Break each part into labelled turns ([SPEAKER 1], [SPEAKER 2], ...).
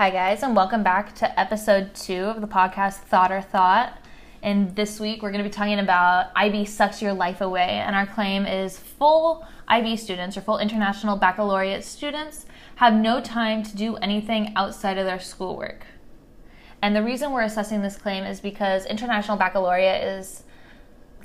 [SPEAKER 1] Hi, guys, and welcome back to episode two of the podcast Thought or Thought. And this week we're going to be talking about IB sucks your life away. And our claim is full IB students or full international baccalaureate students have no time to do anything outside of their schoolwork. And the reason we're assessing this claim is because international baccalaureate is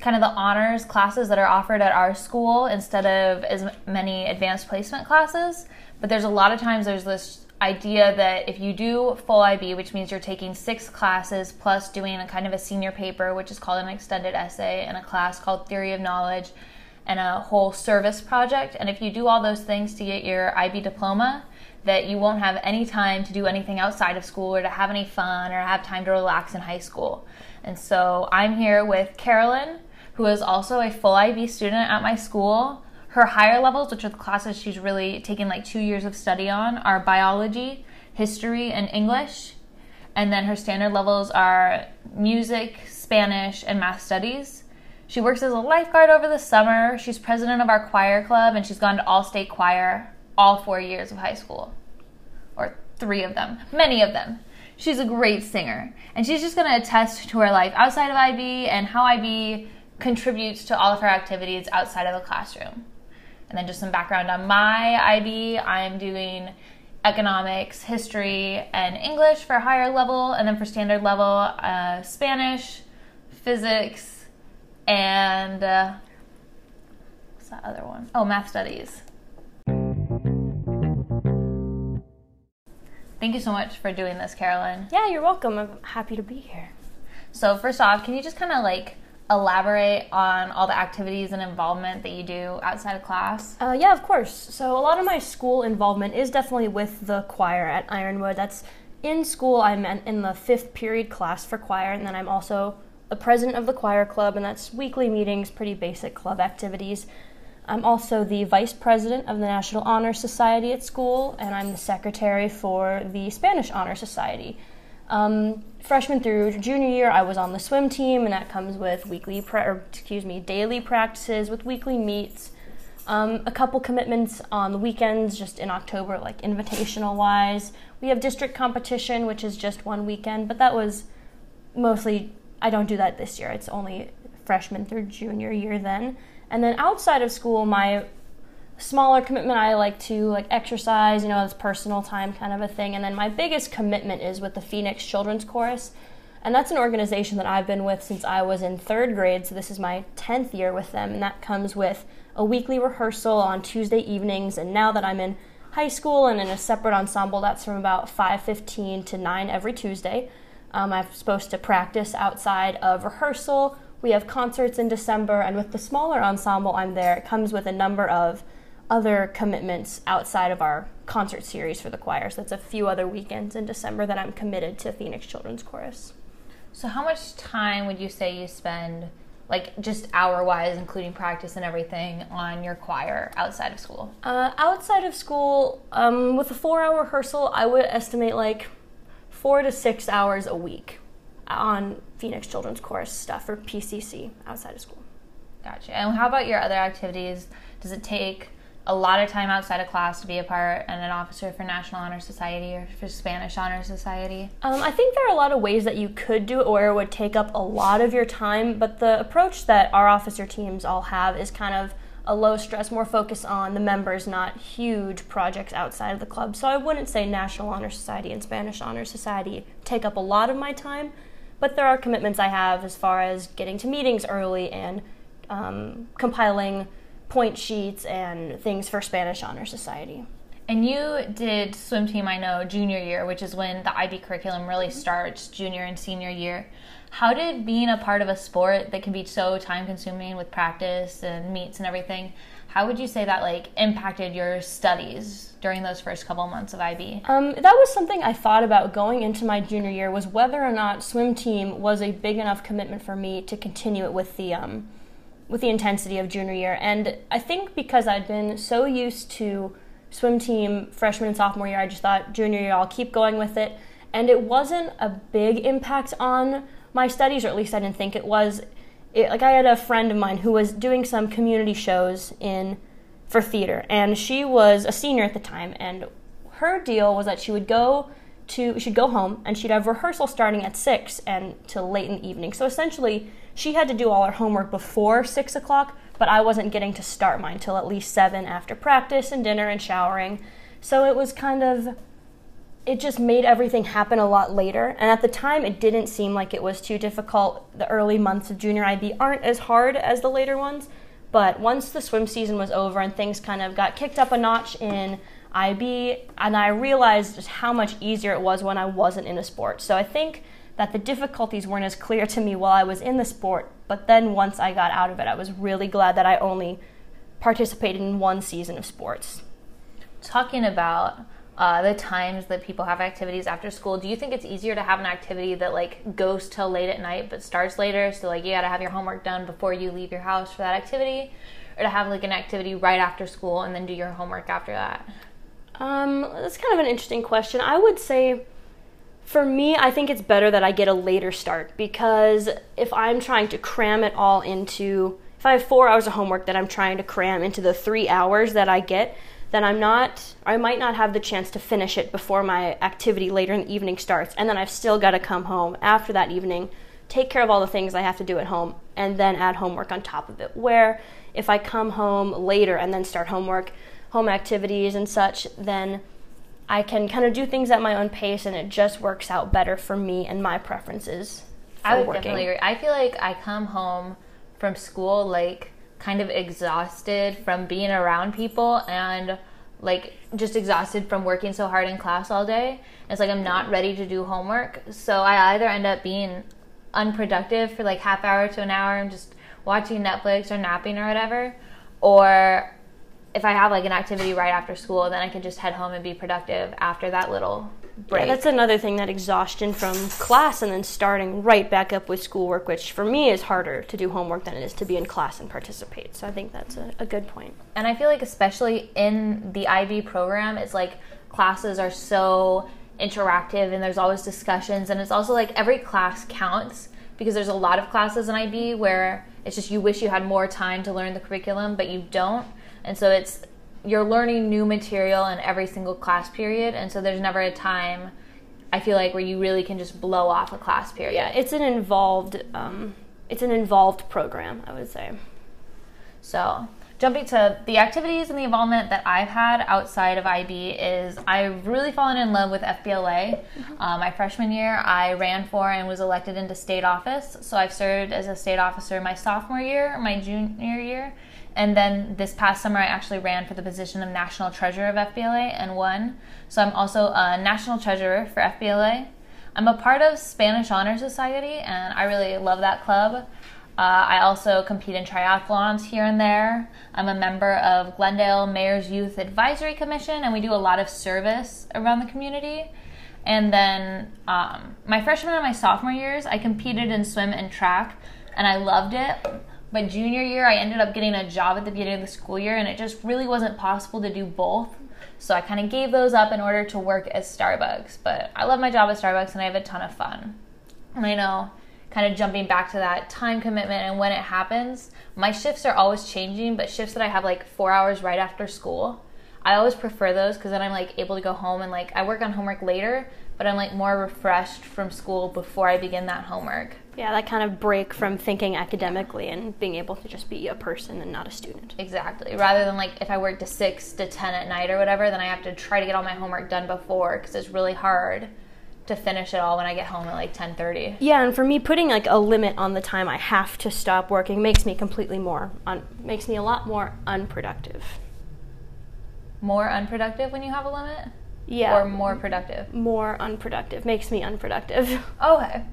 [SPEAKER 1] kind of the honors classes that are offered at our school instead of as many advanced placement classes. But there's a lot of times there's this idea that if you do full IB, which means you're taking six classes plus doing a kind of a senior paper, which is called an extended essay, and a class called Theory of Knowledge, and a whole service project. And if you do all those things to get your IB diploma, that you won't have any time to do anything outside of school or to have any fun or have time to relax in high school. And so I'm here with Carolyn, who is also a full IB student at my school her higher levels, which are the classes she's really taken like two years of study on, are biology, history, and English. And then her standard levels are music, Spanish, and math studies. She works as a lifeguard over the summer. She's president of our choir club, and she's gone to all state choir all four years of high school, or three of them, many of them. She's a great singer, and she's just to attest to her life outside of IB and how IB contributes to all of her activities outside of the classroom. And then just some background on my IB. I'm doing economics, history, and English for higher level, and then for standard level, uh, Spanish, physics, and uh, what's that other one? Oh, math studies. Thank you so much for doing this, Carolyn.
[SPEAKER 2] Yeah, you're welcome. I'm happy to be here.
[SPEAKER 1] So, first off, can you just kind of like elaborate on all the activities and involvement that you do outside of class?
[SPEAKER 2] Uh, yeah, of course. So a lot of my school involvement is definitely with the choir at Ironwood. That's in school. I'm in the fifth period class for choir, and then I'm also the president of the choir club, and that's weekly meetings, pretty basic club activities. I'm also the vice president of the National Honor Society at school, and I'm the secretary for the Spanish Honor Society. Um, freshman through junior year, I was on the swim team, and that comes with weekly, pre- or, excuse me, daily practices with weekly meets. Um, a couple commitments on the weekends, just in October, like invitational wise. We have district competition, which is just one weekend, but that was mostly, I don't do that this year. It's only freshman through junior year then. And then outside of school, my smaller commitment I like to like exercise, you know, it's personal time kind of a thing. And then my biggest commitment is with the Phoenix Children's Chorus. And that's an organization that I've been with since I was in third grade, so this is my 10th year with them. And that comes with a weekly rehearsal on Tuesday evenings. And now that I'm in high school and in a separate ensemble, that's from about 5.15 to 9 every Tuesday. Um, I'm supposed to practice outside of rehearsal. We have concerts in December, and with the smaller ensemble I'm there, it comes with a number of other commitments outside of our concert series for the choir. So that's a few other weekends in December that I'm committed to Phoenix Children's Chorus.
[SPEAKER 1] So, how much time would you say you spend, like just hour wise, including practice and everything, on your choir outside of school?
[SPEAKER 2] Uh, outside of school, um, with a four hour rehearsal, I would estimate like four to six hours a week on Phoenix Children's Chorus stuff or PCC outside of school.
[SPEAKER 1] Gotcha. And how about your other activities? Does it take a lot of time outside of class to be a part and an officer for National Honor Society or for Spanish Honor Society?
[SPEAKER 2] Um, I think there are a lot of ways that you could do it or it would take up a lot of your time, but the approach that our officer teams all have is kind of a low stress, more focus on the members, not huge projects outside of the club. So I wouldn't say National Honor Society and Spanish Honor Society take up a lot of my time, but there are commitments I have as far as getting to meetings early and um, compiling point sheets and things for Spanish Honor Society.
[SPEAKER 1] And you did swim team, I know, junior year, which is when the IB curriculum really starts, junior and senior year. How did being a part of a sport that can be so time consuming with practice and meets and everything, how would you say that like impacted your studies during those first couple months of IB?
[SPEAKER 2] Um, that was something I thought about going into my junior year was whether or not swim team was a big enough commitment for me to continue it with the um, with the intensity of junior year. And I think because I'd been so used to swim team freshman and sophomore year, I just thought junior year I'll keep going with it. And it wasn't a big impact on my studies, or at least I didn't think it was. It, like I had a friend of mine who was doing some community shows in for theater, and she was a senior at the time, and her deal was that she would go to she'd go home and she'd have rehearsal starting at six and till late in the evening. So essentially, she had to do all her homework before six o'clock, but I wasn't getting to start mine till at least seven after practice and dinner and showering. So it was kind of it just made everything happen a lot later. And at the time, it didn't seem like it was too difficult. The early months of junior IB aren't as hard as the later ones. But once the swim season was over and things kind of got kicked up a notch in IB, and I realized just how much easier it was when I wasn't in a sport. So I think that the difficulties weren't as clear to me while I was in the sport, but then once I got out of it, I was really glad that I only participated in one season of sports.
[SPEAKER 1] Talking about uh, the times that people have activities after school, do you think it's easier to have an activity that like goes till late at night but starts later? So like you got to have your homework done before you leave your house for that activity, or to have like an activity right after school and then do your homework after that?
[SPEAKER 2] Um, that's kind of an interesting question. I would say for me, I think it's better that I get a later start because if I'm trying to cram it all into, if I have four hours of homework that I'm trying to cram into the three hours that I get, then I'm not, I might not have the chance to finish it before my activity later in the evening starts. And then I've still got to come home after that evening, take care of all the things I have to do at home, and then add homework on top of it. Where if I come home later and then start homework, home activities and such, then I can kind of do things at my own pace and it just works out better for me and my preferences.
[SPEAKER 1] I would working. definitely agree. I feel like I come home from school like kind of exhausted from being around people and like just exhausted from working so hard in class all day. It's like I'm not ready to do homework. So I either end up being unproductive for like half hour to an hour and just watching Netflix or napping or whatever, or if I have like an activity right after school, then I can just head home and be productive after that little break.
[SPEAKER 2] Yeah, that's another thing that exhaustion from class and then starting right back up with schoolwork, which for me is harder to do homework than it is to be in class and participate. So I think that's a, a good point.
[SPEAKER 1] And I feel like, especially in the IB program, it's like classes are so interactive and there's always discussions, and it's also like every class counts because there's a lot of classes in IB where it's just you wish you had more time to learn the curriculum, but you don't. And so it's you're learning new material in every single class period, and so there's never a time I feel like where you really can just blow off a class period.
[SPEAKER 2] Yeah, it's an involved um, it's an involved program, I would say.
[SPEAKER 1] So jumping to the activities and the involvement that I've had outside of IB is I've really fallen in love with FBLA. Mm-hmm. Uh, my freshman year, I ran for and was elected into state office. So I've served as a state officer my sophomore year, my junior year, and then this past summer, I actually ran for the position of National Treasurer of FBLA and won. So I'm also a National Treasurer for FBLA. I'm a part of Spanish Honor Society, and I really love that club. Uh, I also compete in triathlons here and there. I'm a member of Glendale Mayor's Youth Advisory Commission, and we do a lot of service around the community. And then um, my freshman and my sophomore years, I competed in swim and track, and I loved it. But junior year, I ended up getting a job at the beginning of the school year, and it just really wasn't possible to do both. So I kind of gave those up in order to work at Starbucks. But I love my job at Starbucks, and I have a ton of fun. And I know, kind of jumping back to that time commitment and when it happens, my shifts are always changing, but shifts that I have like four hours right after school, I always prefer those because then I'm like able to go home and like I work on homework later, but I'm like more refreshed from school before I begin that homework.
[SPEAKER 2] Yeah, that kind of break from thinking academically and being able to just be a person and not a student.
[SPEAKER 1] Exactly. Rather than like if I work to 6 to 10 at night or whatever, then I have to try to get all my homework done before because it's really hard to finish it all when I get home at like 10:30.
[SPEAKER 2] Yeah, and for me putting like a limit on the time I have to stop working makes me completely more un- makes me a lot more unproductive.
[SPEAKER 1] More unproductive when you have a limit?
[SPEAKER 2] Yeah.
[SPEAKER 1] Or more productive?
[SPEAKER 2] More unproductive. Makes me unproductive.
[SPEAKER 1] Okay.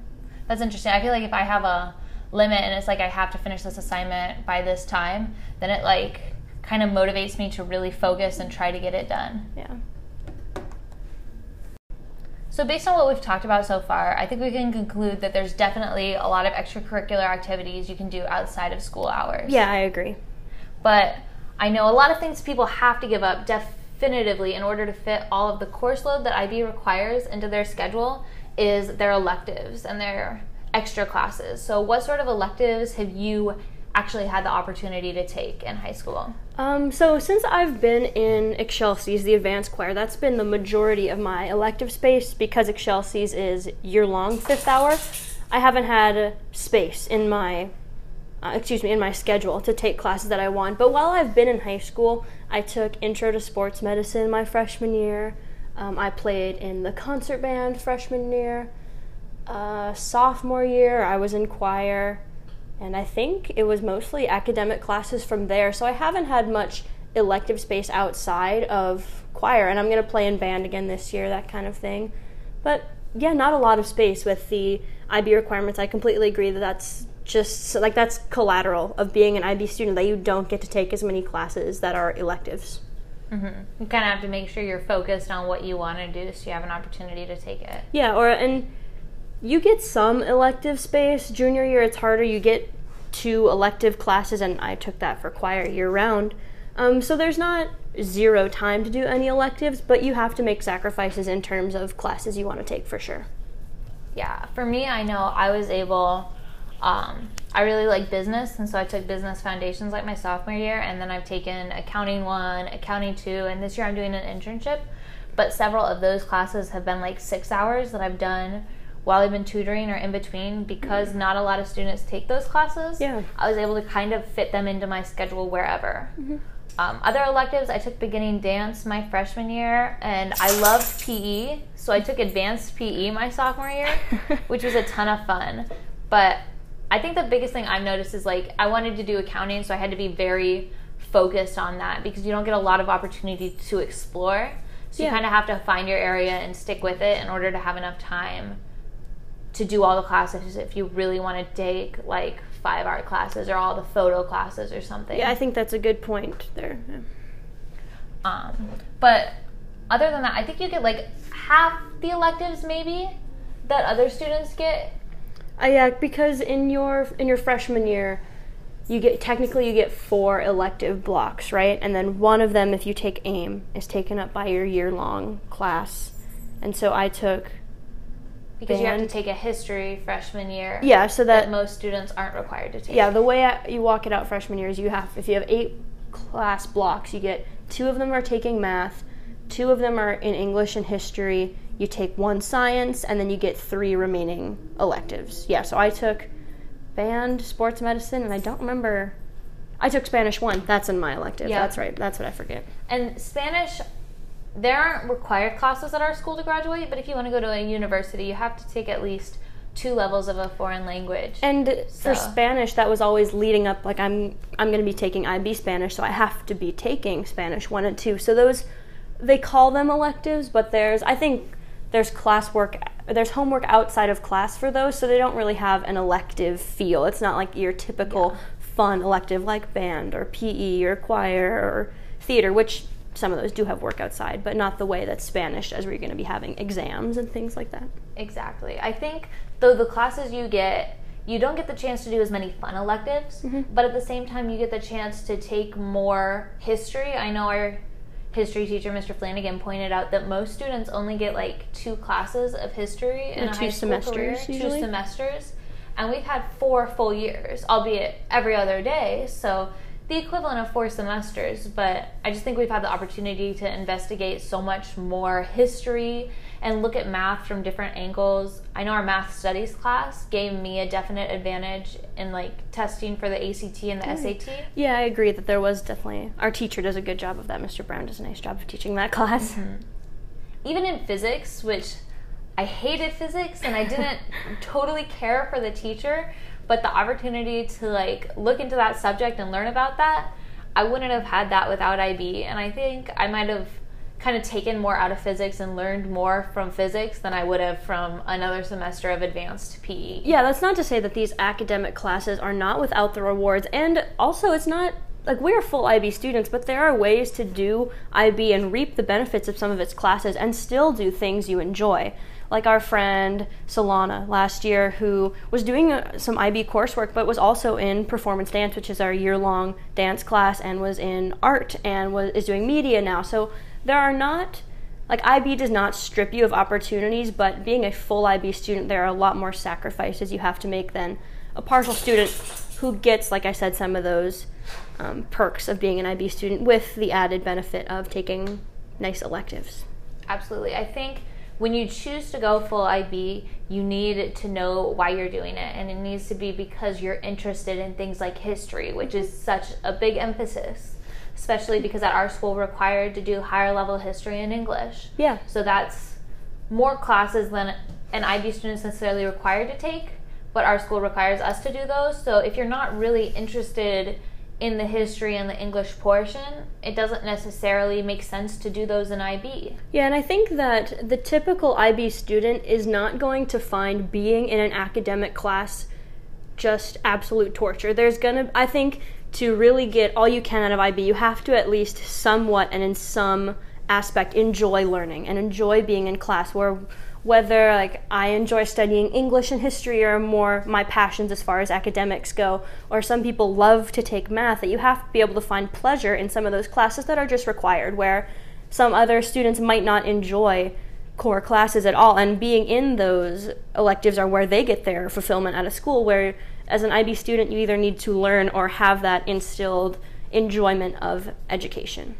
[SPEAKER 1] That's interesting. I feel like if I have a limit and it's like I have to finish this assignment by this time, then it like kind of motivates me to really focus and try to get it done.
[SPEAKER 2] Yeah.
[SPEAKER 1] So, based on what we've talked about so far, I think we can conclude that there's definitely a lot of extracurricular activities you can do outside of school hours.
[SPEAKER 2] Yeah, I agree.
[SPEAKER 1] But I know a lot of things people have to give up definitively in order to fit all of the course load that IB requires into their schedule is their electives and their extra classes. So, what sort of electives have you actually had the opportunity to take in high school?
[SPEAKER 2] Um, so since I've been in Excelsis, the advanced choir, that's been the majority of my elective space because Excelsis is year long fifth hour. I haven't had space in my uh, excuse me, in my schedule to take classes that I want. But while I've been in high school, I took Intro to Sports Medicine my freshman year. Um, I played in the concert band freshman year. Uh, sophomore year, I was in choir. And I think it was mostly academic classes from there. So I haven't had much elective space outside of choir. And I'm going to play in band again this year, that kind of thing. But yeah, not a lot of space with the IB requirements. I completely agree that that's just like that's collateral of being an IB student that you don't get to take as many classes that are electives.
[SPEAKER 1] Mm-hmm. You kind of have to make sure you're focused on what you want to do, so you have an opportunity to take it.
[SPEAKER 2] Yeah, or and you get some elective space. Junior year, it's harder. You get two elective classes, and I took that for choir year round. Um, so there's not zero time to do any electives, but you have to make sacrifices in terms of classes you want to take for sure.
[SPEAKER 1] Yeah, for me, I know I was able um, I really like business, and so I took business foundations like my sophomore year, and then I've taken accounting one, accounting two, and this year I'm doing an internship. But several of those classes have been like six hours that I've done while I've been tutoring or in between because mm-hmm. not a lot of students take those classes.
[SPEAKER 2] Yeah.
[SPEAKER 1] I was able to kind of fit them into my schedule wherever. Mm-hmm. Um, other electives, I took beginning dance my freshman year, and I loved PE, so I took advanced PE my sophomore year, which was a ton of fun. But I think the biggest thing I've noticed is like I wanted to do accounting, so I had to be very focused on that because you don't get a lot of opportunity to explore. So yeah. you kind of have to find your area and stick with it in order to have enough time to do all the classes if you really want to take like five art classes or all the photo classes or something.
[SPEAKER 2] Yeah, I think that's a good point there. Yeah.
[SPEAKER 1] Um, but other than that, I think you get like half the electives maybe that other students get
[SPEAKER 2] uh, yeah, because in your in your freshman year, you get technically you get four elective blocks, right? And then one of them, if you take AIM, is taken up by your year long class. And so I took
[SPEAKER 1] because band. you have to take a history freshman year.
[SPEAKER 2] Yeah, so that,
[SPEAKER 1] that most students aren't required to take.
[SPEAKER 2] Yeah, the way I, you walk it out freshman year is you have if you have eight class blocks, you get two of them are taking math, two of them are in English and history, you take one science, and then you get three remaining electives. Yeah, so I took band, sports medicine, and I don't remember. I took Spanish one. That's in my elective. Yeah. That's right. That's what I forget.
[SPEAKER 1] And Spanish, there aren't required classes at our school to graduate, but if you want to go to a university, you have to take at least two levels of a foreign language.
[SPEAKER 2] And so. for Spanish, that was always leading up. Like I'm, I'm going to be taking IB Spanish, so I have to be taking Spanish one and two. So those, they call them electives, but there's, I think there's classwork there's homework outside of class for those so they don't really have an elective feel it's not like your typical yeah. fun elective like band or pe or choir or theater which some of those do have work outside but not the way that spanish does where you're going to be having exams and things like that
[SPEAKER 1] exactly i think though the classes you get you don't get the chance to do as many fun electives mm-hmm. but at the same time you get the chance to take more history i know our history teacher, Mr. Flanagan, pointed out that most students only get like two classes of history in a
[SPEAKER 2] two semesters,
[SPEAKER 1] career,
[SPEAKER 2] usually?
[SPEAKER 1] two semesters, and we've had four full years, albeit every other day. So the equivalent of four semesters. But I just think we've had the opportunity to investigate so much more history and look at math from different angles. I know our math studies class gave me a definite advantage in like testing for the ACT and the mm. SAT.
[SPEAKER 2] Yeah, I agree that there was definitely our teacher does a good job of that. Mr. Brown does a nice job of teaching that class. Mm-hmm.
[SPEAKER 1] Even in physics, which I hated physics and I didn't totally care for the teacher, but the opportunity to like look into that subject and learn about that, I wouldn't have had that without IB. And I think I might have kind of taken more out of physics and learned more from physics than I would have from another semester of advanced PE.
[SPEAKER 2] Yeah, that's not to say that these academic classes are not without the rewards. And also, it's not like we're full IB students, but there are ways to do IB and reap the benefits of some of its classes and still do things you enjoy. Like our friend Solana last year, who was doing uh, some IB coursework, but was also in performance dance, which is our year-long dance class, and was in art and was is doing media now. So there are not like IB does not strip you of opportunities, but being a full IB student, there are a lot more sacrifices you have to make than a partial student who gets, like I said, some of those um, perks of being an IB student with the added benefit of taking nice electives.
[SPEAKER 1] Absolutely. I think when you choose to go full IB, you need to know why you're doing it. And it needs to be because you're interested in things like history, which is such a big emphasis, especially because at our school we're required to do higher level history and English.
[SPEAKER 2] Yeah.
[SPEAKER 1] So that's more classes than an IB student is necessarily required to take, but our school requires us to do those. So if you're not really interested in the history and the English portion, it doesn't necessarily make sense to do those in IB.
[SPEAKER 2] Yeah, and I think that the typical IB student is not going to find being in an academic class just absolute torture. There's gonna, I think, to really get all you can out of IB, you have to at least somewhat and in some aspect enjoy learning and enjoy being in class where whether like I enjoy studying English and history are more my passions as far as academics go, or some people love to take math, that you have to be able to find pleasure in some of those classes that are just required, where some other students might not enjoy core classes at all. And being in those electives are where they get their fulfillment out of school, where as an IB student, you either need to learn or have that instilled enjoyment of education.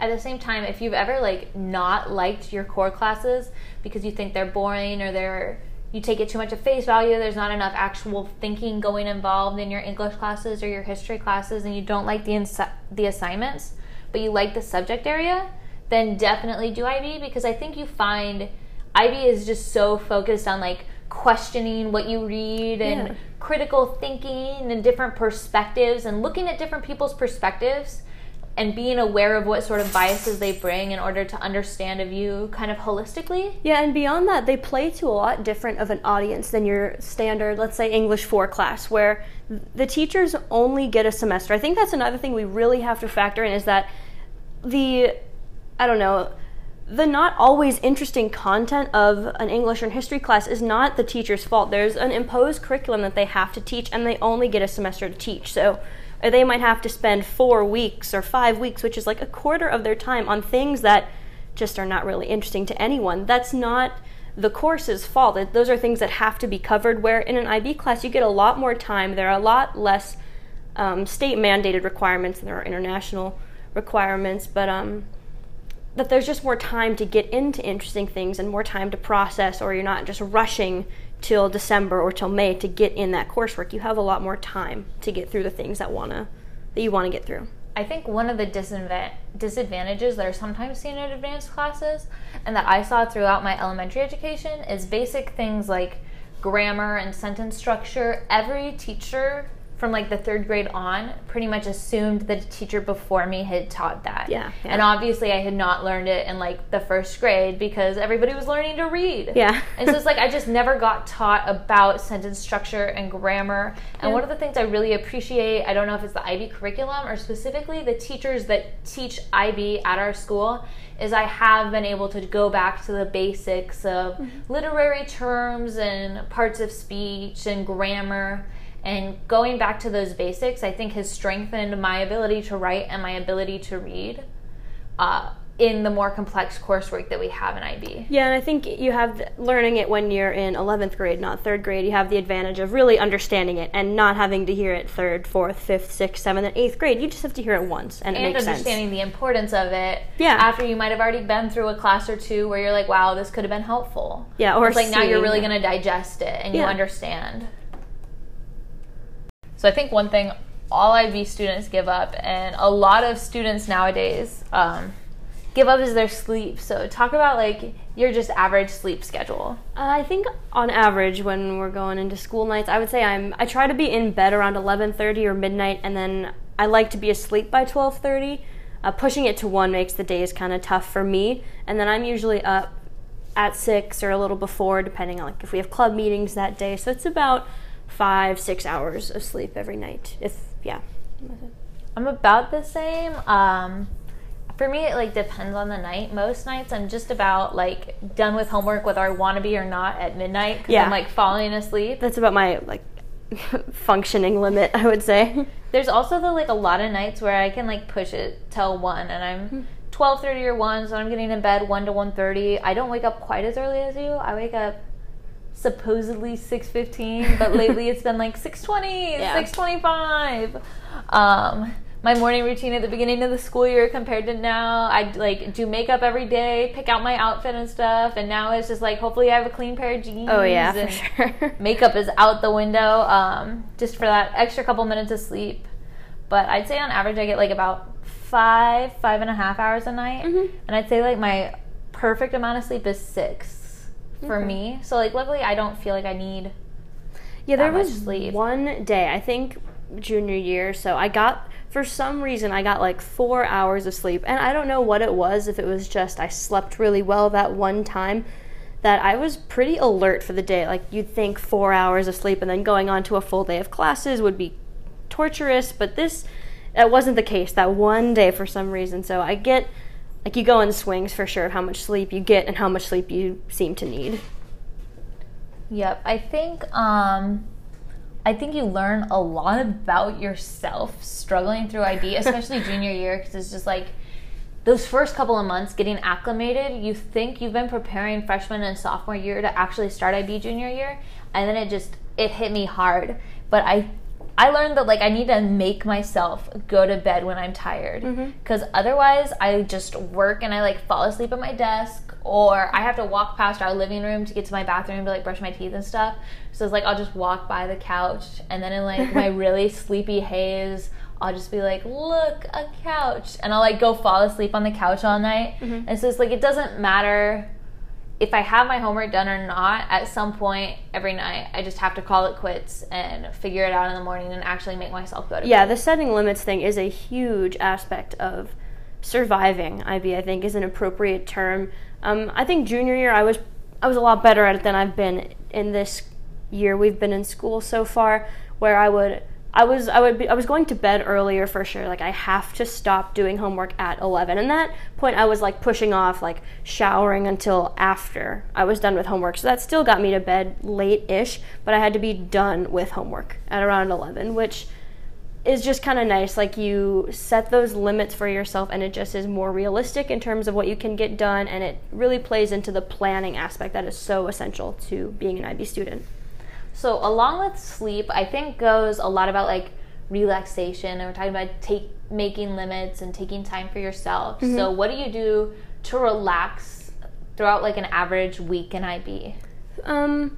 [SPEAKER 1] At the same time if you've ever like not liked your core classes because you think they're boring or they're you take it too much at face value there's not enough actual thinking going involved in your english classes or your history classes and you don't like the ins- the assignments but you like the subject area then definitely do ib because i think you find ib is just so focused on like questioning what you read and yeah. critical thinking and different perspectives and looking at different people's perspectives and being aware of what sort of biases they bring in order to understand a view kind of holistically.
[SPEAKER 2] Yeah, and beyond that, they play to a lot different of an audience than your standard, let's say, English 4 class, where the teachers only get a semester. I think that's another thing we really have to factor in is that the, I don't know, the not always interesting content of an English or history class is not the teacher's fault. There's an imposed curriculum that they have to teach, and they only get a semester to teach. So, they might have to spend four weeks or five weeks, which is like a quarter of their time, on things that just are not really interesting to anyone. That's not the course's fault. Those are things that have to be covered. Where in an IB class, you get a lot more time. There are a lot less um, state mandated requirements than there are international requirements, but um, that there's just more time to get into interesting things and more time to process, or you're not just rushing till December or till May to get in that coursework. You have a lot more time to get through the things that wanna that you want to get through.
[SPEAKER 1] I think one of the disadvantages that are sometimes seen in advanced classes and that I saw throughout my elementary education is basic things like grammar and sentence structure. Every teacher from like the third grade on pretty much assumed that a teacher before me had taught that.
[SPEAKER 2] Yeah, yeah,
[SPEAKER 1] And obviously I had not learned it in like the first grade because everybody was learning to read.
[SPEAKER 2] Yeah.
[SPEAKER 1] and so it's like I just never got taught about sentence structure and grammar. And yeah. one of the things I really appreciate, I don't know if it's the IB curriculum or specifically the teachers that teach IB at our school, is I have been able to go back to the basics of mm-hmm. literary terms and parts of speech and grammar and going back to those basics, I think has strengthened my ability to write and my ability to read uh, in the more complex coursework that we have in IB.
[SPEAKER 2] Yeah, and I think you have learning it when you're in 11th grade, not third grade. You have the advantage of really understanding it and not having to hear it third, fourth, fifth, sixth, seventh, and eighth grade. You just have to hear it once, and,
[SPEAKER 1] and
[SPEAKER 2] it makes sense.
[SPEAKER 1] And understanding
[SPEAKER 2] sense.
[SPEAKER 1] the importance of it.
[SPEAKER 2] Yeah.
[SPEAKER 1] After you might have already been through a class or two where you're like, "Wow, this could have been helpful."
[SPEAKER 2] Yeah, or
[SPEAKER 1] it's like now you're really going to digest it and
[SPEAKER 2] yeah.
[SPEAKER 1] you understand. So I think one thing all IB students give up, and a lot of students nowadays um, give up is their sleep. So talk about like your just average sleep schedule.
[SPEAKER 2] Uh, I think on average when we're going into school nights, I would say I'm I try to be in bed around 11:30 or midnight, and then I like to be asleep by 12:30. Uh, pushing it to one makes the days kind of tough for me, and then I'm usually up at six or a little before, depending on like if we have club meetings that day. So it's about five, six hours of sleep every night. If yeah.
[SPEAKER 1] I'm about the same. Um, for me, it like depends on the night. Most nights, I'm just about like done with homework, whether I want to be or not, at midnight.
[SPEAKER 2] yeah,
[SPEAKER 1] I'm like falling asleep.
[SPEAKER 2] That's about my like functioning limit, I would say.
[SPEAKER 1] There's also the like a lot of nights where I can like push it till one, and I'm. Hmm. 12:30 or 1 so I'm getting in bed 1 to 1:30. I don't wake up quite as early as you. I wake up supposedly 6.15 but lately it's been like 6.20
[SPEAKER 2] Yeah.
[SPEAKER 1] 6.25 um, my morning routine at the beginning of the school year compared to now i like do makeup every day pick out my outfit and stuff and now it's just like hopefully i have a clean pair of jeans
[SPEAKER 2] Oh yeah, for sure.
[SPEAKER 1] makeup is out the window um, just for that extra couple minutes of sleep but i'd say on average i get like about five five and a half hours a night
[SPEAKER 2] Mhm.
[SPEAKER 1] and i'd say like my perfect amount of sleep is six for
[SPEAKER 2] Okay.
[SPEAKER 1] me so like luckily i don't feel like i need
[SPEAKER 2] Yeah, there was
[SPEAKER 1] sleep.
[SPEAKER 2] one day, I think junior year, so I got for some reason I got like 4 hours of sleep and I don't know what it was if it was just I slept really well that one time that I was pretty alert for the day. Like you'd think 4 hours of sleep and then going on to a full day of classes would be torturous, but this that wasn't the case that one day for some reason. So I get like you go in swings for sure of how much sleep you get and how much sleep you seem to need.
[SPEAKER 1] Yep, I think um I think you learn a lot about yourself struggling through IB, especially junior year because it's just like those first couple of months getting acclimated, you think you've been preparing freshman and sophomore year to actually start IB junior year, and then it just it hit me hard. But I I learned that like I need to make myself go to bed when I'm tired mm-hmm. because otherwise I just work and I like fall asleep at my desk or I have to walk past our living room to get to my bathroom to like brush my teeth and stuff. So it's like I'll just walk by the couch and then in like my really sleepy haze I'll just be like, look, a couch. And I'll like go fall asleep on the couch all night. Mm-hmm. And so it's like, it doesn't matter if I have my homework done or not. At some point every night, I just have to call it quits and figure it out in the morning and actually make myself go to
[SPEAKER 2] Yeah,
[SPEAKER 1] bed.
[SPEAKER 2] Yeah, the setting limits thing is a huge aspect of surviving IB. I think is an appropriate term. Um, I think junior year I was I was a lot better at it than I've been in this year we've been in school so far, where I would. I was I would be, I was going to bed earlier for sure. Like I have to stop doing homework at 11. And that point I was like pushing off like showering until after I was done with homework. So that still got me to bed late-ish, but I had to be done with homework at around 11, which is just kind of nice. Like you set those limits for yourself, and it just is more realistic in terms of what you can get done, and it really plays into the planning aspect that is so essential to being an IB student.
[SPEAKER 1] So along with sleep, I think goes a lot about like relaxation and we're talking about take making limits and taking time for yourself. So what do you do to relax throughout like an average week in IB?
[SPEAKER 2] Um,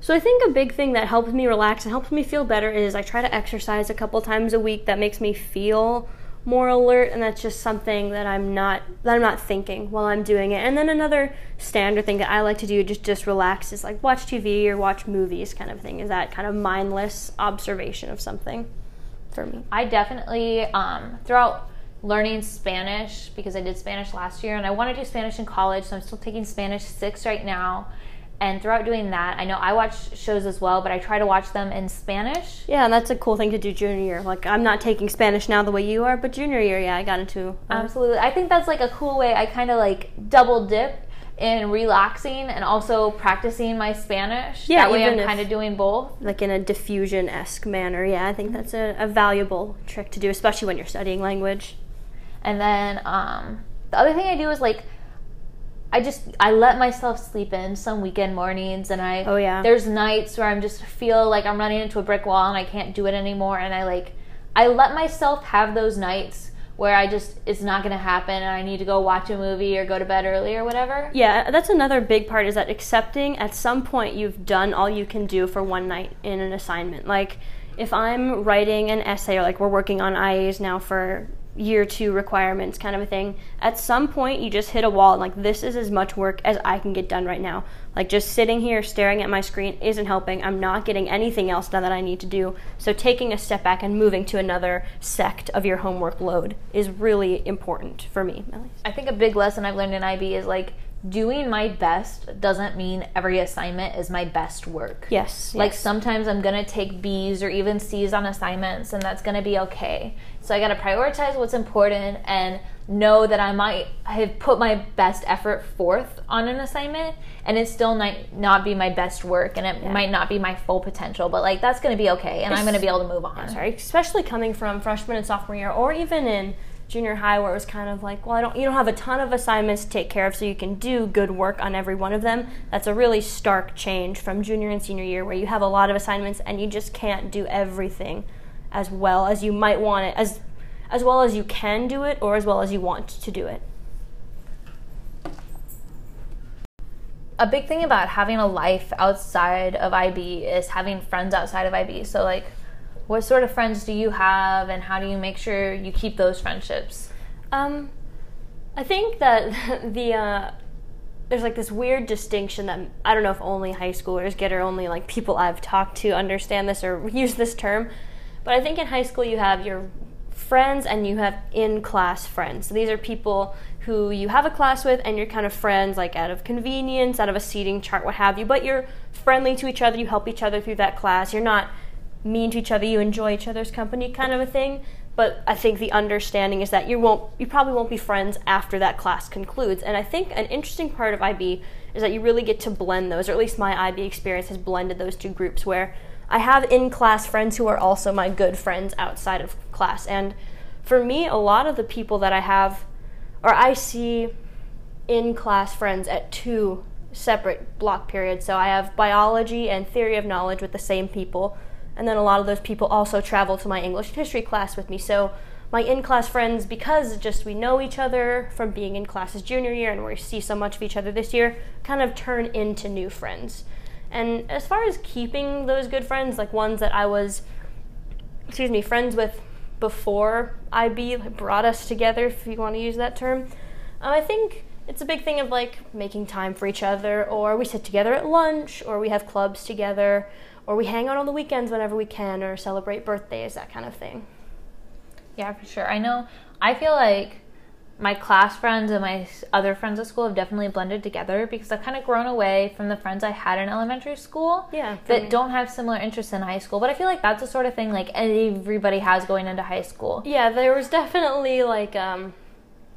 [SPEAKER 2] so I think a big thing that helps me relax and helps me feel better is I try to exercise a couple times a week. That makes me feel more alert, and that's just something that I'm not that I'm not thinking while I'm doing it. And then another standard thing that I like to do just just relax is like watch TV or watch movies, kind of thing. Is that kind of mindless observation of something for me?
[SPEAKER 1] I definitely um, throughout learning Spanish because I did Spanish last year and I want to do Spanish in college, so I'm still taking Spanish six right now. And throughout doing that, I know I watch shows as well, but I try to watch them in Spanish.
[SPEAKER 2] Yeah, and that's a cool thing to do junior year. Like I'm not taking Spanish now the way you are, but junior year, yeah, I got into. uh,
[SPEAKER 1] Absolutely. I think that's like a cool way. I kind of like double dip in relaxing and also practicing my Spanish.
[SPEAKER 2] Yeah,
[SPEAKER 1] that way
[SPEAKER 2] even
[SPEAKER 1] I'm kind of doing both.
[SPEAKER 2] like in a diffusion esque manner. Yeah, I think that's a, a valuable trick to do, especially when you're studying language.
[SPEAKER 1] And then um, the other thing I do is like I just I let myself sleep in some weekend mornings and I
[SPEAKER 2] Oh, yeah.
[SPEAKER 1] there's nights where I'm just feel like I'm running into a brick wall and I can't do it anymore and I like I let myself have those nights where I just it's not going to happen and I need to go watch a movie or go to bed early or whatever.
[SPEAKER 2] Yeah, that's another big part is that accepting at some point you've done all you can do for one night in an assignment. Like if I'm writing an essay or like we're working on IAs now for year two requirements kind of a thing, at some point you just hit a wall like this is as much work as I can get done right now. Like just sitting here staring at my screen isn't helping. I'm not getting anything else done that I need to do. So taking a step back and moving to another sect of your homework load is really important for me, at least.
[SPEAKER 1] I think a big lesson I've learned in IB is like doing my best doesn't mean every assignment is my best work.
[SPEAKER 2] Yes.
[SPEAKER 1] Like
[SPEAKER 2] yes.
[SPEAKER 1] sometimes I'm gonna take B's or even C's on assignments, and that's gonna be okay. So I gotta prioritize what's important and know that I might have put my best effort forth on an assignment, and it still might not be my best work, and it might not be my full potential. But like that's gonna be okay, and I'm gonna be able to move on.
[SPEAKER 2] sorry, especially coming from freshman and sophomore year, or even in junior high where it was kind of like, well, I don't you don't have a ton of assignments to take care of so you can do good work on every one of them. That's a really stark change from junior and senior year where you have a lot of assignments and you just can't do everything as well as you might want it as as well as you can do it or as well as you want to do it.
[SPEAKER 1] a big thing about having a life outside of IB is having friends outside of IB. So, like, what sort of friends do you have, and how do you make sure you keep those friendships?
[SPEAKER 2] Um, I think that the uh, there's like this weird distinction that I don't know if only high schoolers get or only like people I've talked to understand this or use this term, but I think in high school you have your friends and you have in class friends. So these are people who you have a class with and you're kind of friends like out of convenience, out of a seating chart, what have you, but you're friendly to each other, you help each other through that class. You're not mean to each other, you enjoy each other's company kind of a thing. But I think the understanding is that you won't you probably won't be friends after that class concludes. And I think an interesting part of IB is that you really get to blend those, or at least my IB experience has blended those two groups where I have in class friends who are also my good friends outside of class. And for me, a lot of the people that I have, or I see in class friends at two separate block periods. So I have biology and theory of knowledge with the same people. And then a lot of those people also travel to my English history class with me. So my in class friends, because just we know each other from being in classes junior year and we see so much of each other this year, kind of turn into new friends. And as far as keeping those good friends, like ones that I was, excuse me, friends with before IB brought us together, if you want to use that term, um, I think it's a big thing of like making time for each other, or we sit together at lunch, or we have clubs together, or we hang out on the weekends whenever we can, or celebrate birthdays, that kind of thing.
[SPEAKER 1] Yeah, for sure. I know, I feel like my class friends and my other friends at school have definitely blended together because I've kind of grown away from the friends I had in elementary school
[SPEAKER 2] Yeah,
[SPEAKER 1] that
[SPEAKER 2] me.
[SPEAKER 1] don't have similar interests in high school. But I feel like that's the sort of thing like everybody has going into high school.
[SPEAKER 2] Yeah, there was definitely like um,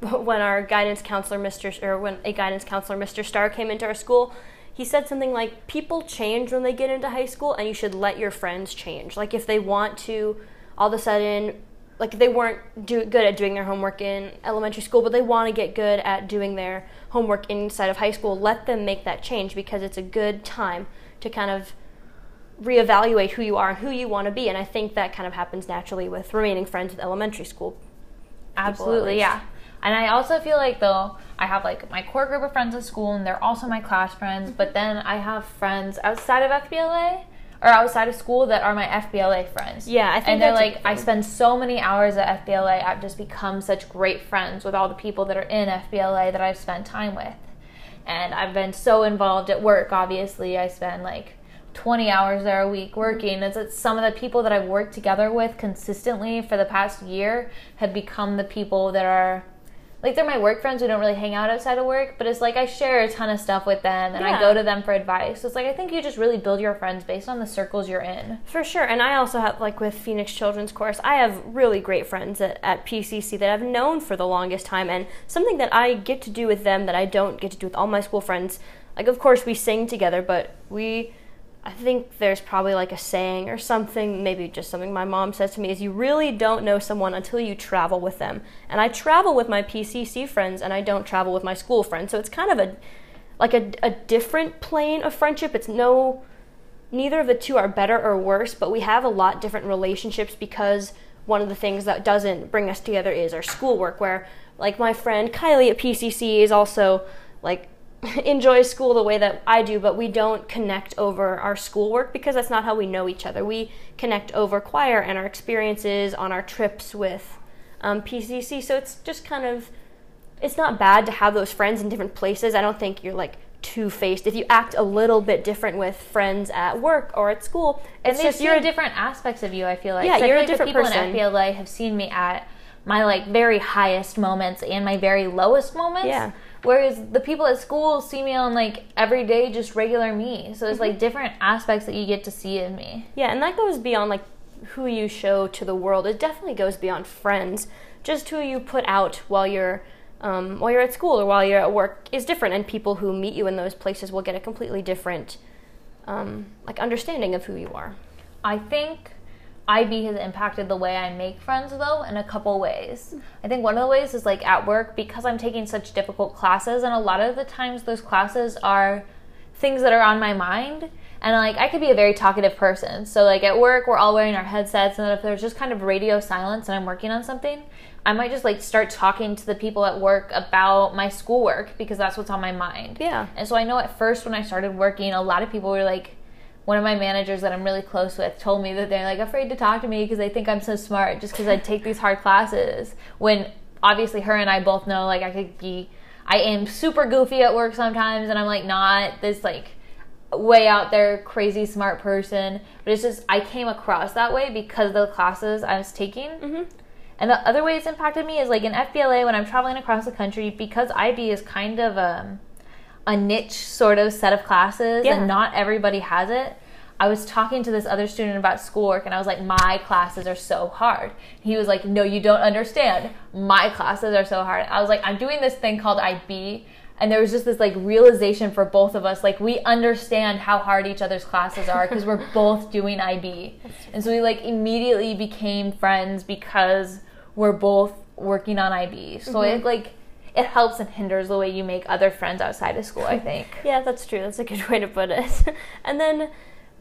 [SPEAKER 2] when our guidance counselor, Mr. or when a guidance counselor, Mr. Starr, came into our school. He said something like, "People change when they get into high school, and you should let your friends change. Like if they want to, all of a sudden." Like they weren't do, good at doing their homework in elementary school, but they want to get good at doing their homework inside of high school. Let them make that change because it's a good time to kind of reevaluate who you are and who you want to be. And I think that kind of happens naturally with remaining friends with elementary school.
[SPEAKER 1] Absolutely, yeah. And I also feel like though I have like my core group of friends at school and they're also my class friends, but then I have friends outside of FBLA or outside of school that are my FBLA friends.
[SPEAKER 2] Yeah, I think
[SPEAKER 1] and they're like I spend so many hours at FBLA. I've just become such great friends with all the people that are in FBLA that I've spent time with. And I've been so involved at work. Obviously, I spend like 20 hours there a week working. It's, it's some of the people that I've worked together with consistently for the past year have become the people that are like they're my work friends. We don't really hang out outside of work, but it's like I share a ton of stuff with them and I go to them for advice. So it's like I think you just really build your friends based on the circles you're in.
[SPEAKER 2] For sure. And I also have, like with Phoenix Children's Chorus, I have really great friends at, at PCC that I've known for the longest time. And something that I get to do with them that I don't get to do with all my school friends, like, of course, we sing together, but we, I think there's probably like a saying or something, maybe just something my mom says to me, is you really don't know someone until you travel with them. And I travel with my PCC friends and I don't travel with my school friends. So it's kind of a, like a, a different plane of friendship. It's no, neither of the two are better or worse, but we have a lot different relationships because one of the things that doesn't bring us together is our schoolwork. Where, like, my friend Kylie at PCC is also like enjoys school the way that I do, but we don't connect over our schoolwork because that's not how we know each other. We connect over choir and our experiences on our trips with um, PCC. So it's just kind of it's not bad to have those friends in different places. I don't think you're like two faced. If you act a little bit different with friends at work or at school,
[SPEAKER 1] And
[SPEAKER 2] it's
[SPEAKER 1] they
[SPEAKER 2] just you're
[SPEAKER 1] different aspects of you. I feel like
[SPEAKER 2] Yeah, you're a
[SPEAKER 1] like the people
[SPEAKER 2] person.
[SPEAKER 1] in FBLA have seen me at my like very highest moments and my very lowest moments.
[SPEAKER 2] Yeah.
[SPEAKER 1] Whereas the people at school see me on like everyday just regular me. So
[SPEAKER 2] Mm-hmm.
[SPEAKER 1] it's like different aspects that you get to see in me.
[SPEAKER 2] Yeah, and that goes beyond like who you show to the world. It definitely goes beyond friends. Just who you put out while you're um, while you're at school or while you're at work is different, and people who meet you in those places will get a completely different um, like understanding of who you are.
[SPEAKER 1] I think IB has impacted the way I make friends though in a couple ways. I think one of the ways is like at work because I'm taking such difficult classes and a lot of the times those classes are things that are on my mind and like I could be a very talkative person. So like at work we're all wearing our headsets and if there's just kind of radio silence and I'm working on something, I might just like start talking to the people at work about my schoolwork because that's what's on my mind.
[SPEAKER 2] Yeah.
[SPEAKER 1] And so I know at first when I started working, a lot of people were like one of my managers that I'm really close with told me that they're like afraid to talk to me because they think I'm so smart just because I take these hard classes. When obviously her and I both know like I could be, I am super goofy at work sometimes, and I'm like not this like way out there crazy smart person. But it's just I came across that way because of the classes I was taking.
[SPEAKER 2] Mm-hmm.
[SPEAKER 1] And the other way it's impacted me is like in FBLA when I'm traveling across the country because IB is kind of um, a niche sort of set of classes
[SPEAKER 2] Yeah.
[SPEAKER 1] and not everybody has it. I was talking to this other student about schoolwork and I was like, My classes are so hard. He was like, No, you don't understand. My classes are so hard. I was like, I'm doing this thing called IB. And there was just this like realization for both of us, like we understand how hard each other's classes are because we're both doing IB, and so we like immediately became friends because we're both working on IB. So mm-hmm. it like it helps and hinders the way you make other friends outside of school. I think.
[SPEAKER 2] Yeah, that's true. That's a good way to put it. and then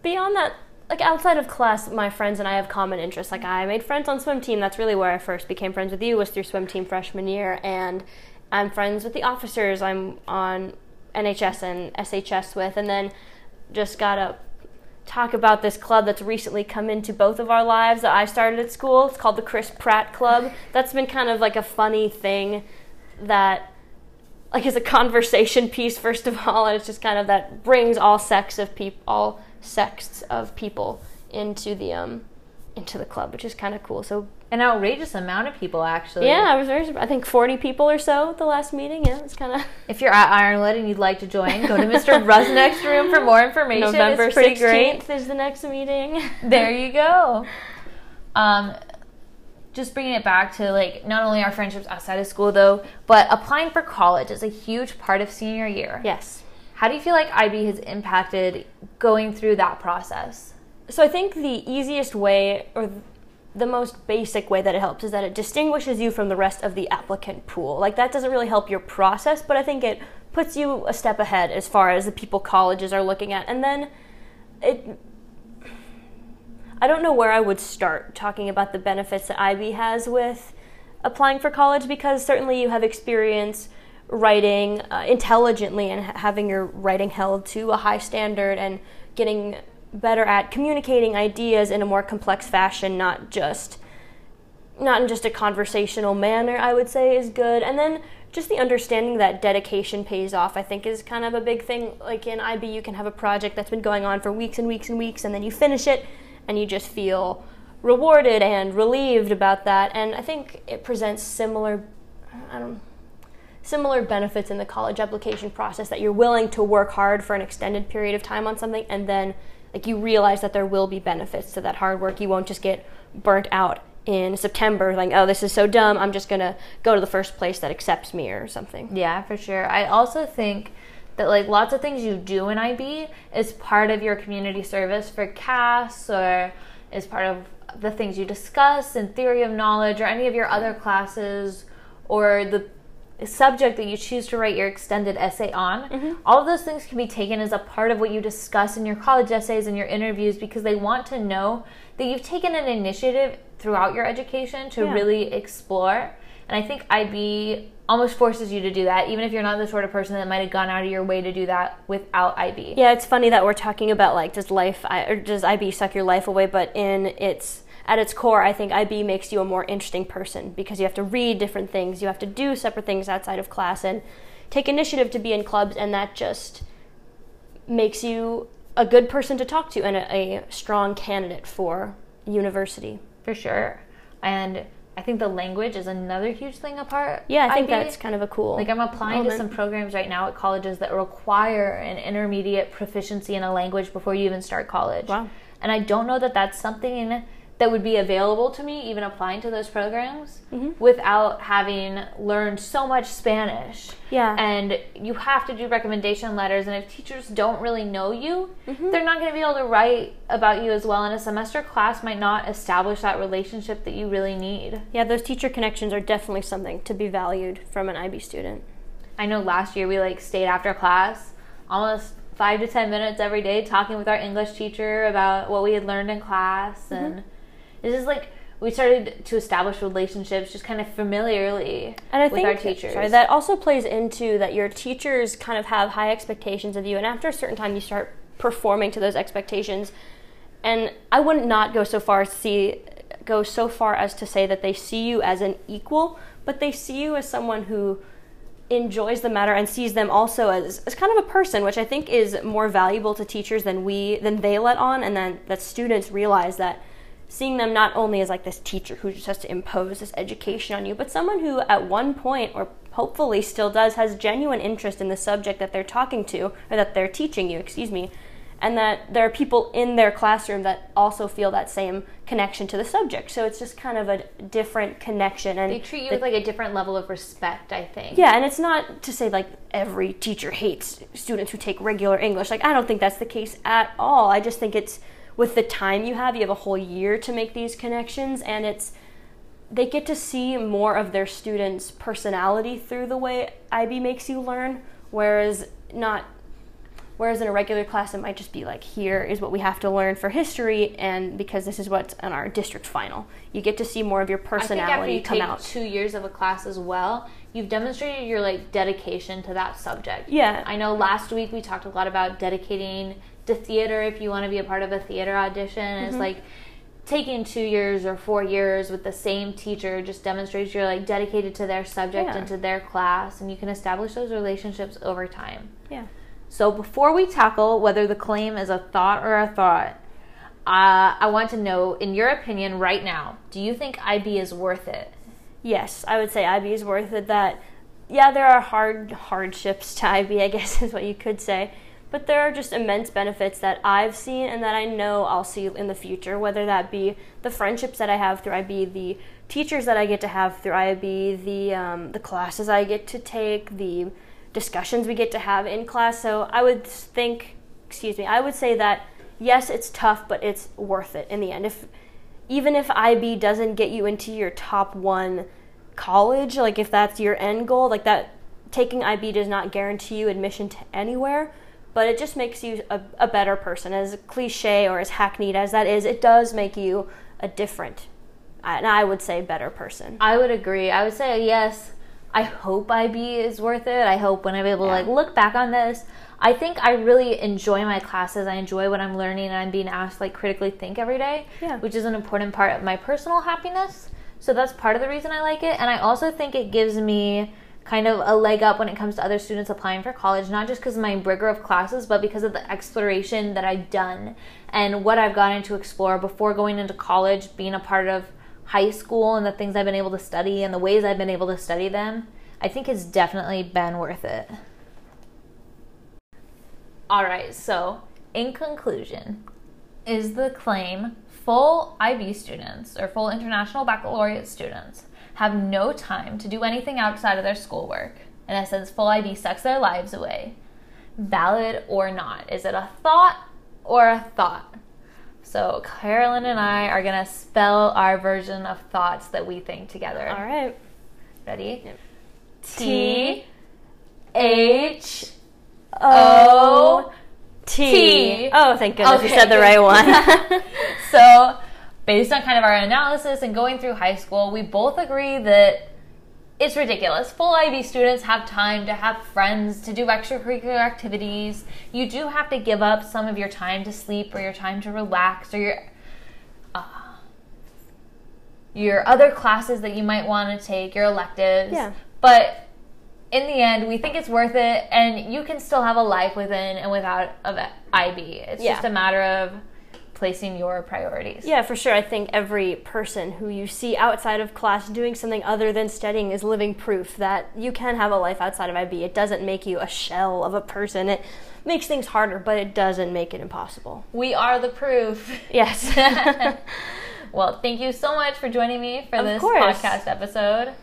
[SPEAKER 2] beyond that, like outside of class, my friends and I have common interests. Like I made friends on swim team. That's really where I first became friends with you was through swim team freshman year, and I'm friends with the officers. I'm on NHS and SHS with, and then just gotta talk about this club that's recently come into both of our lives that I started at school. It's called the Chris Pratt Club. That's been kind of like a funny thing that like is a conversation piece first of all and it's just kind of that brings all sex of people all sects of people into the um into the club which is kind of cool so
[SPEAKER 1] An outrageous amount of people actually.
[SPEAKER 2] yeah i was very surprised. i think 40 people or so at the last meeting yeah it's kind of
[SPEAKER 1] If you're at Ironwood and you'd like to join, go to Mr. Rusnick's room for more information.
[SPEAKER 2] november
[SPEAKER 1] it's pretty
[SPEAKER 2] 16th
[SPEAKER 1] great.
[SPEAKER 2] is the next meeting
[SPEAKER 1] there you go. Um, just bringing it back to like not only our friendships outside of school though, but applying for college is a huge part of senior year.
[SPEAKER 2] yes
[SPEAKER 1] How do you feel like IB has impacted going through that process?
[SPEAKER 2] So I think the easiest way or the most basic way that it helps is that it distinguishes you from the rest of the applicant pool. Like that doesn't really help your process, but I think it puts you a step ahead as far as the people colleges are looking at. And then it I don't know where I would start talking about the benefits that IB has with applying for college because certainly you have experience writing uh, intelligently and ha- having your writing held to a high standard and getting better at communicating ideas in a more complex fashion, not just not in just a conversational manner, I would say is good. And then just the understanding that dedication pays off, I think, is kind of a big thing. Like in IB, you can have a project that's been going on for weeks and weeks and weeks, and then you finish it, and you just feel rewarded and relieved about that. And I think it presents similar, I don't similar benefits in the college application process that you're willing to work hard for an extended period of time on something and then like you realize that there will be benefits to that hard work you won't just get burnt out in september like oh this is so dumb i'm just to go to the first place that accepts me or something
[SPEAKER 1] Yeah, for sure. I also think that like lots of things you do in IB is part of your community service for CAS or is part of the things you discuss in theory of knowledge or any of your other classes or the subject that you choose to write your extended essay on. Mm-hmm. All of those things can be taken as a part of what you discuss in your college essays and your interviews because they want to know that you've taken an initiative throughout your education to
[SPEAKER 2] Yeah.
[SPEAKER 1] really explore. And I think IB almost forces you to do that, even if you're not the sort of person that might have gone out of your way to do that without IB.
[SPEAKER 2] yeah it's funny that we're talking about like does life or does ib suck your life away but in its at its core i think ib makes you a more interesting person because you have to read different things you have to do separate things outside of class and take initiative to be in clubs and that just makes you a good person to talk to and a, a strong candidate for university
[SPEAKER 1] For sure. And I think the language is another huge thing apart.
[SPEAKER 2] yeah i think
[SPEAKER 1] IB.
[SPEAKER 2] that's kind of a cool
[SPEAKER 1] Like I'm applying to some programs right now at colleges that require an intermediate proficiency in a language before you even start college.
[SPEAKER 2] Wow.
[SPEAKER 1] And I don't know that that's something that would be available to me even applying to those programs
[SPEAKER 2] Mm-hmm.
[SPEAKER 1] without having learned so much Spanish.
[SPEAKER 2] Yeah.
[SPEAKER 1] And you have to do recommendation letters and if teachers don't really know you,
[SPEAKER 2] Mm-hmm.
[SPEAKER 1] they're not going to be able to write about you as well and a semester class might not establish that relationship that you really need.
[SPEAKER 2] Yeah, those teacher connections are definitely something to be valued from an IB student.
[SPEAKER 1] I know last year we like stayed after class almost five to ten minutes every day talking with our English teacher about what we had learned in class and it's is like we started to establish relationships just kind of familiarly
[SPEAKER 2] And I
[SPEAKER 1] with
[SPEAKER 2] think
[SPEAKER 1] our teachers.
[SPEAKER 2] sorry, that also plays into that your teachers kind of have high expectations of you, and after a certain time, you start performing to those expectations. And I would not go so far as to see go so far as to say that they see you as an equal, but they see you as someone who enjoys the matter and sees them also as, as kind of a person, which I think is more valuable to teachers than we than they let on, and then that students realize that seeing them not only as like this teacher who just has to impose this education on you, but someone who at one point or hopefully still does has genuine interest in the subject that they're talking to or that they're teaching you, excuse me. And that there are people in their classroom that also feel that same connection to the subject. So it's just kind of a different connection. And
[SPEAKER 1] they treat you
[SPEAKER 2] the-
[SPEAKER 1] with like a different level of respect, I think.
[SPEAKER 2] yeah, and it's not to say like every teacher hates students who take regular English. Like I don't think that's the case at all. I just think it's with the time you have, you have a whole year to make these connections and it's they get to see more of their students' personality through the way IB makes you learn, whereas not whereas in a regular class it might just be like here is what we have to learn for history and because this is what's on our district final. You get to see more of your personality
[SPEAKER 1] I think after you
[SPEAKER 2] come
[SPEAKER 1] take
[SPEAKER 2] out.
[SPEAKER 1] two years of a class as well, you've demonstrated your like dedication to that subject.
[SPEAKER 2] Yeah.
[SPEAKER 1] I know last week we talked a lot about dedicating to theater if you want to be a part of a theater audition.
[SPEAKER 2] Mm-hmm.
[SPEAKER 1] It's like taking two years or four years with the same teacher just demonstrates you're like dedicated to their subject
[SPEAKER 2] Yeah.
[SPEAKER 1] and to their class and you can establish those relationships over time.
[SPEAKER 2] Yeah.
[SPEAKER 1] So before we tackle whether the claim is a thought or a thought, uh, I want to know, in your opinion, right now, do you think IB is worth it?
[SPEAKER 2] Yes, I would say IB is worth it. That, yeah, there are hard hardships to IB, I guess is what you could say. But there are just immense benefits that I've seen and that I know I'll see in the future, whether that be the friendships that I have through IB, the teachers that I get to have through IB, the, um, the classes I get to take, the discussions we get to have in class. So I would think, excuse me, I would say that yes, it's tough, but it's worth it in the end. If even if IB doesn't get you into your top one college, like if that's your end goal, like that, taking IB does not guarantee you admission to anywhere, but it just makes you a, a better person. As cliche or as hackneyed as that is, it does make you a different, and I would say better person.
[SPEAKER 1] I would agree. I would say yes. I hope IB is worth it. I hope when I'm able to like look back on this, I think I really enjoy my classes. I enjoy what I'm learning and I'm being asked like critically think every day,
[SPEAKER 2] Yeah.
[SPEAKER 1] which is an important part of my personal happiness. So that's part of the reason I like it. And I also think it gives me kind of a leg up when it comes to other students applying for college, not just because of my rigor of classes, but because of the exploration that I've done and what I've gotten to explore before going into college, being a part of high school and the things I've been able to study and the ways I've been able to study them. I think it's definitely been worth it. All right, so in conclusion, is the claim full IB students or full international baccalaureate students have no time to do anything outside of their schoolwork? In essence, full IB sucks their lives away. Valid or not? Is it a thought or a thought? So, Carolyn and I are going to spell our version of thoughts that we think together.
[SPEAKER 2] All right.
[SPEAKER 1] Ready?
[SPEAKER 2] Yep.
[SPEAKER 1] T H
[SPEAKER 2] O T.
[SPEAKER 1] T.
[SPEAKER 2] Oh, thank goodness you said the right one.
[SPEAKER 1] so, based on kind of our analysis and going through high school, we both agree that it's ridiculous. Full IB students have time to have friends, to do extracurricular activities. You do have to give up some of your time to sleep or your time to relax or your uh, your other classes that you might want to take, your electives.
[SPEAKER 2] Yeah.
[SPEAKER 1] But in the end, we think it's worth it, and you can still have a life within and without of IB. It's
[SPEAKER 2] Yeah.
[SPEAKER 1] just a matter of placing your priorities.
[SPEAKER 2] Yeah, for sure. I think every person who you see outside of class doing something other than studying is living proof that you can have a life outside of IB. It doesn't make you a shell of a person. It makes things harder, but it doesn't make it impossible.
[SPEAKER 1] We are the proof.
[SPEAKER 2] Yes.
[SPEAKER 1] Well, thank you so much for joining me for
[SPEAKER 2] Of
[SPEAKER 1] this
[SPEAKER 2] course.
[SPEAKER 1] podcast episode.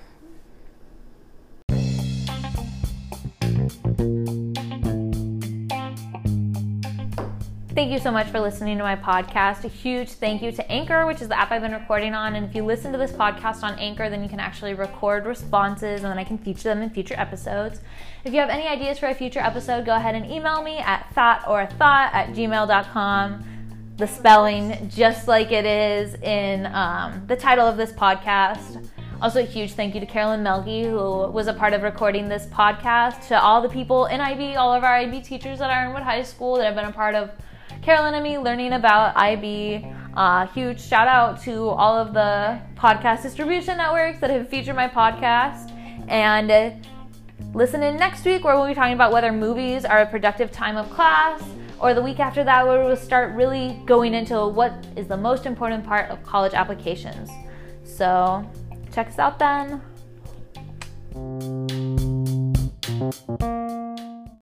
[SPEAKER 1] Thank you so much for listening to my podcast. A huge thank you to Anchor, which is the app I've been recording on. And if you listen to this podcast on Anchor, then you can actually record responses and then I can feature them in future episodes. If you have any ideas for a future episode, go ahead and email me at thoughtorthought at gmail.com. The spelling, just like it is in um, the title of this podcast. Also, a huge thank you to Carolyn Melgi, who was a part of recording this podcast, to all the people in IB, all of our IB teachers at Ironwood High School that have been a part of Carolyn and me learning about IB. Uh, huge shout out to all of the podcast distribution networks that have featured my podcast. And uh, listen in next week where we'll be talking about whether movies are a productive time of class, or the week after that where we'll start really going into what is the most important part of college applications. So check us out then.